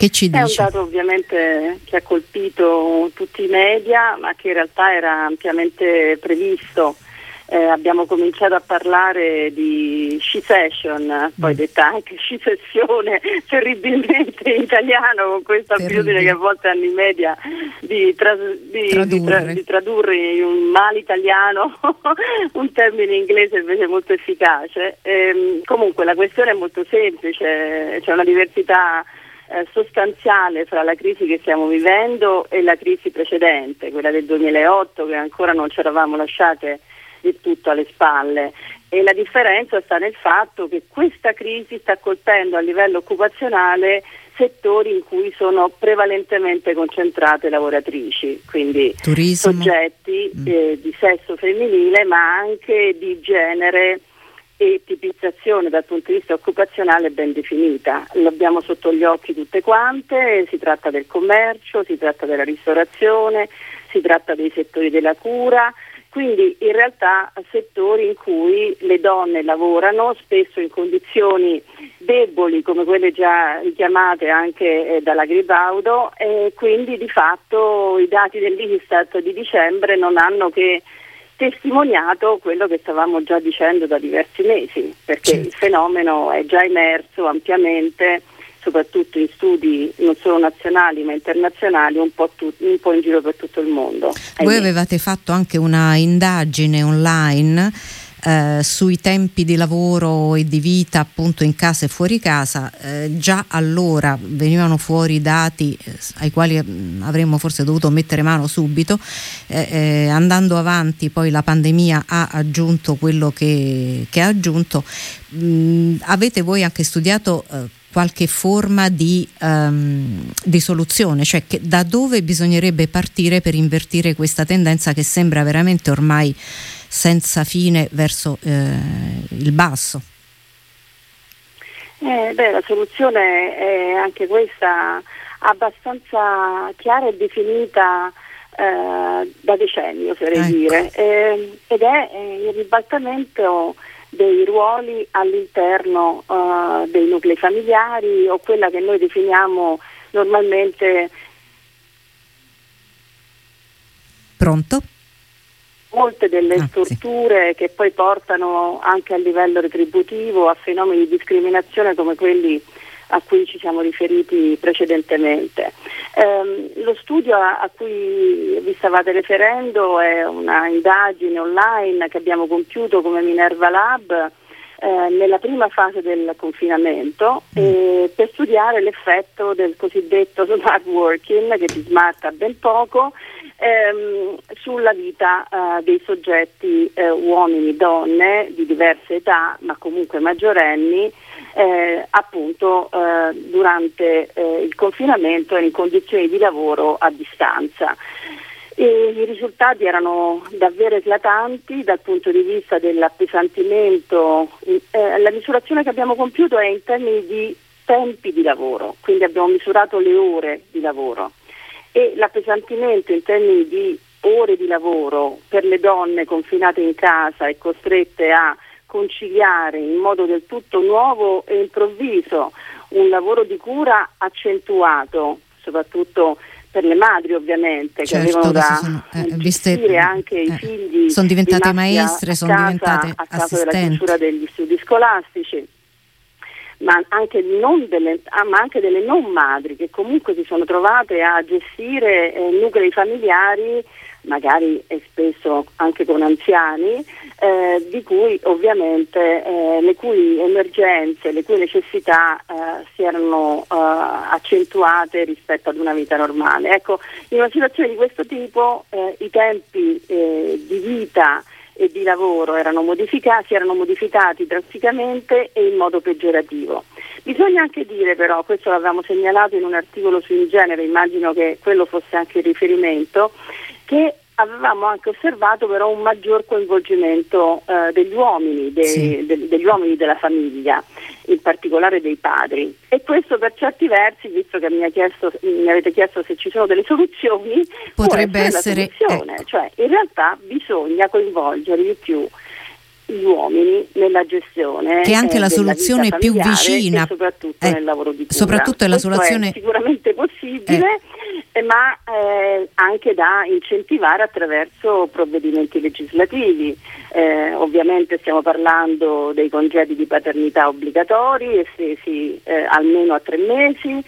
Che ci dice? È un dato ovviamente che ha colpito tutti i media, ma che in realtà era ampiamente previsto. Eh, abbiamo cominciato a parlare di sci-session, poi mm. detta anche sci-sessione, terribilmente in italiano, con questa abitudine che a volte hanno i media di, tra- di, tradurre. Di, tra- di, tradurre. in un mal italiano un termine inglese invece molto efficace. Eh, comunque la questione è molto semplice, c'è una diversità eh, sostanziale fra la crisi che stiamo vivendo e la crisi precedente, quella del 2008 che ancora non ci eravamo lasciate di tutto alle spalle e la differenza sta nel fatto che questa crisi sta colpendo a livello occupazionale settori in cui sono prevalentemente concentrate lavoratrici, quindi Turismo. soggetti mm. eh, di sesso femminile ma anche di genere e tipizzazione dal punto di vista occupazionale ben definita. L'abbiamo sotto gli occhi tutte quante, si tratta del commercio, si tratta della ristorazione, si tratta dei settori della cura quindi in realtà settori in cui le donne lavorano spesso in condizioni deboli come quelle già richiamate anche eh, dalla Gribaudo e quindi di fatto i dati dell'Istat di dicembre non hanno che testimoniato quello che stavamo già dicendo da diversi mesi, perché certo. il fenomeno è già emerso ampiamente soprattutto in studi non solo nazionali ma internazionali, un po', tu, un po in giro per tutto il mondo. Voi avevate fatto anche una indagine online eh, sui tempi di lavoro e di vita appunto in casa e fuori casa, eh, già allora venivano fuori dati eh, ai quali mm, avremmo forse dovuto mettere mano subito, eh, andando avanti poi la pandemia ha aggiunto quello che, che ha aggiunto. Mm, avete voi anche studiato qualche forma di, um, di soluzione, cioè che, da dove bisognerebbe partire per invertire questa tendenza che sembra veramente ormai senza fine verso eh, il basso. Eh, beh, la soluzione è anche questa abbastanza chiara e definita eh, da decenni, oserei ecco. dire, eh, ed è eh, il ribaltamento dei ruoli all'interno uh, dei nuclei familiari o quella che noi definiamo normalmente Pronto? Molte delle ah, strutture che poi portano anche a livello retributivo a fenomeni di discriminazione come quelli a cui ci siamo riferiti precedentemente. Eh, lo studio a, a, cui vi stavate riferendo è una indagine online che abbiamo compiuto come Minerva Lab eh, nella prima fase del confinamento eh, per studiare l'effetto del cosiddetto smart working che ti smarta ben poco ehm, sulla vita eh, dei soggetti eh, uomini, donne di diverse età ma comunque maggiorenni eh, appunto durante il confinamento e in condizioni di lavoro a distanza. E I risultati erano davvero eclatanti dal punto di vista dell'appesantimento. Eh, la misurazione che abbiamo compiuto è in termini di tempi di lavoro, quindi abbiamo misurato le ore di lavoro e l'appesantimento in termini di ore di lavoro per le donne confinate in casa e costrette a conciliare in modo del tutto nuovo e improvviso un lavoro di cura accentuato, soprattutto per le madri ovviamente certo, che avevano da sono, eh, viste, anche eh, i figli sono diventate maestre, sono casa, diventate a causa della chiusura degli studi scolastici ma anche, delle, ah, ma anche, delle, non madri che comunque si sono trovate a gestire eh, nuclei familiari magari e spesso anche con anziani, eh, di cui ovviamente eh, le cui emergenze, le cui necessità eh, si erano eh, accentuate rispetto ad una vita normale. Ecco, in una situazione di questo tipo eh, i tempi eh, di vita e di lavoro erano si erano modificati drasticamente e in modo peggiorativo. Bisogna anche dire però, questo l'avevamo segnalato in un articolo su In immagino che quello fosse anche il riferimento, che avevamo anche osservato però un maggior coinvolgimento eh, degli, uomini, de, sì. de, degli uomini della famiglia, in particolare dei padri. E questo per certi versi, visto che mi, chiesto, mi avete chiesto se ci sono delle soluzioni, potrebbe essere... Ecco. Cioè, in realtà bisogna coinvolgere di più gli uomini nella gestione che è anche eh, la soluzione più vicina soprattutto eh, nel lavoro di cura soprattutto è la soluzione è sicuramente possibile eh. ma eh, anche da incentivare attraverso provvedimenti legislativi eh, ovviamente stiamo parlando dei congedi di paternità obbligatori estesi eh, almeno a tre mesi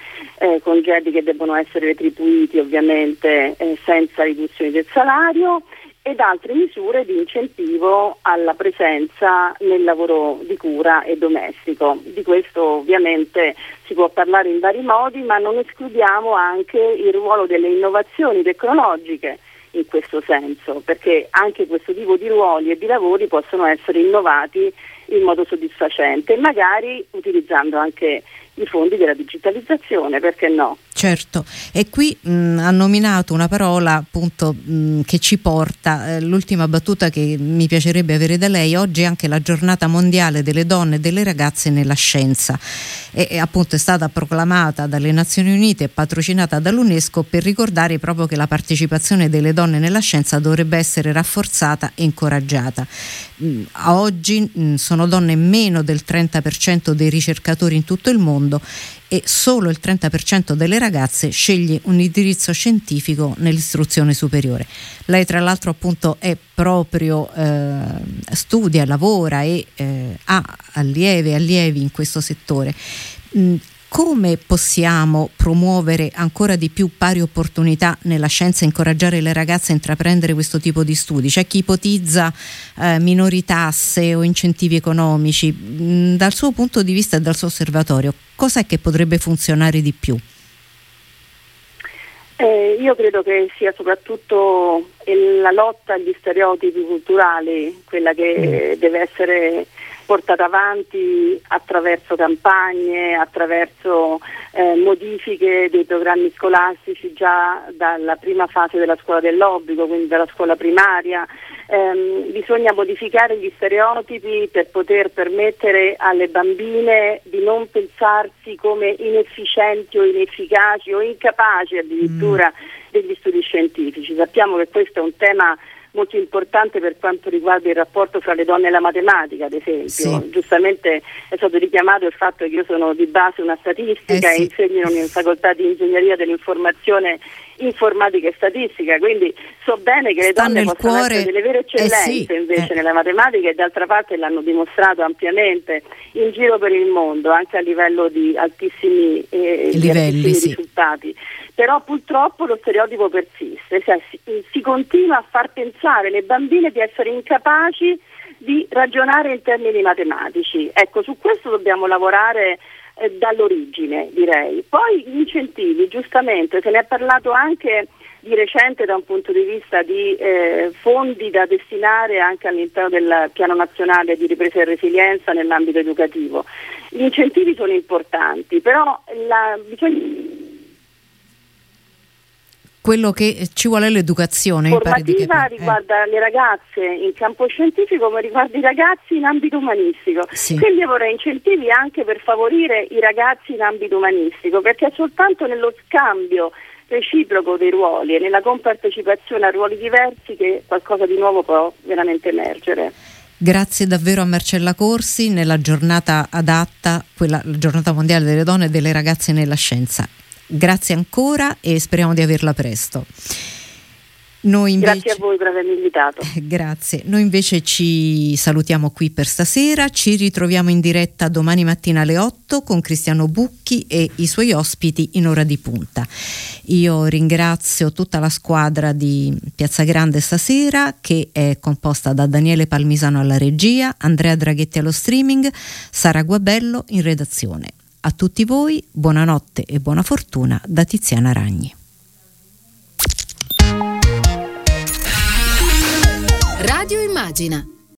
congedi che debbono essere retribuiti ovviamente senza riduzione del salario ed altre misure di incentivo alla presenza nel lavoro di cura e domestico. Di questo ovviamente si può parlare in vari modi, ma non escludiamo anche il ruolo delle innovazioni tecnologiche in questo senso, perché anche questo tipo di ruoli e di lavori possono essere innovati in modo soddisfacente, magari utilizzando anche i fondi della digitalizzazione, perché no? Certo, e qui mh, ha nominato una parola appunto mh, che ci porta, eh, l'ultima battuta che mi piacerebbe avere da lei, oggi è anche la giornata mondiale delle donne e delle ragazze nella scienza e, e appunto è stata proclamata dalle Nazioni Unite e patrocinata dall'UNESCO per ricordare proprio che la partecipazione delle donne nella scienza dovrebbe essere rafforzata e incoraggiata. Mh, a oggi sono donne meno del 30% dei ricercatori in tutto il mondo e solo il 30% delle ragazze sceglie un indirizzo scientifico nell'istruzione superiore. Lei tra l'altro appunto è proprio eh, studia, lavora e eh, ha allievi e allievi in questo settore. Mm, come possiamo promuovere ancora di più pari opportunità nella scienza e incoraggiare le ragazze a intraprendere questo tipo di studi? C'è chi ipotizza eh, minori tasse o incentivi economici. Mm, dal suo punto di vista e dal suo osservatorio, cos'è che potrebbe funzionare di più? Eh, io credo che sia soprattutto la lotta agli stereotipi culturali quella che mm. deve essere portata avanti attraverso campagne, attraverso eh, modifiche dei programmi scolastici già dalla prima fase della scuola dell'obbligo, quindi dalla scuola primaria. Eh, bisogna modificare gli stereotipi per poter permettere alle bambine di non pensarsi come inefficienti o inefficaci o incapaci addirittura mm. degli studi scientifici. Sappiamo che questo è un tema molto importante per quanto riguarda il rapporto fra le donne e la matematica, ad esempio. Sì. Giustamente è stato richiamato il fatto che io sono di base una statistica eh sì. e insegno in facoltà di ingegneria dell'informazione informatica e statistica, quindi so bene che Sta le donne possono cuore... essere delle vere eccellenze eh sì, invece eh. nella matematica e d'altra parte l'hanno dimostrato ampiamente in giro per il mondo, anche a livello di altissimi, eh, Livelli, di altissimi sì. risultati. Però purtroppo lo stereotipo persiste, cioè, si, si continua a far pensare le bambine di essere incapaci di ragionare in termini matematici. Ecco, su questo dobbiamo lavorare eh, dall'origine, direi. Poi gli incentivi, giustamente, se ne è parlato anche di recente da un punto di vista di eh, fondi da destinare anche all'interno del piano nazionale di ripresa e resilienza nell'ambito educativo. Gli incentivi sono importanti, però la, bisogna quello che ci vuole l'educazione. Formativa riguarda eh. le ragazze in campo scientifico ma riguarda i ragazzi in ambito umanistico. Sì. Quindi vorrei incentivi anche per favorire i ragazzi in ambito umanistico perché è soltanto nello scambio reciproco dei ruoli e nella compartecipazione a ruoli diversi che qualcosa di nuovo può veramente emergere. Grazie davvero a Marcella Corsi nella giornata adatta, quella, la giornata mondiale delle donne e delle ragazze nella scienza. Grazie ancora e speriamo di averla presto. Noi invece, Grazie a voi per avermi invitato. Grazie. Noi invece ci salutiamo qui per stasera, ci ritroviamo in diretta domani mattina alle 8 con Cristiano Bucchi e i suoi ospiti in ora di punta. Io ringrazio tutta la squadra di Piazza Grande stasera che è composta da Daniele Palmisano alla regia, Andrea Draghetti allo streaming, Sara Guabello in redazione. A tutti voi buonanotte e buona fortuna da Tiziana Ragni. Radio Immagina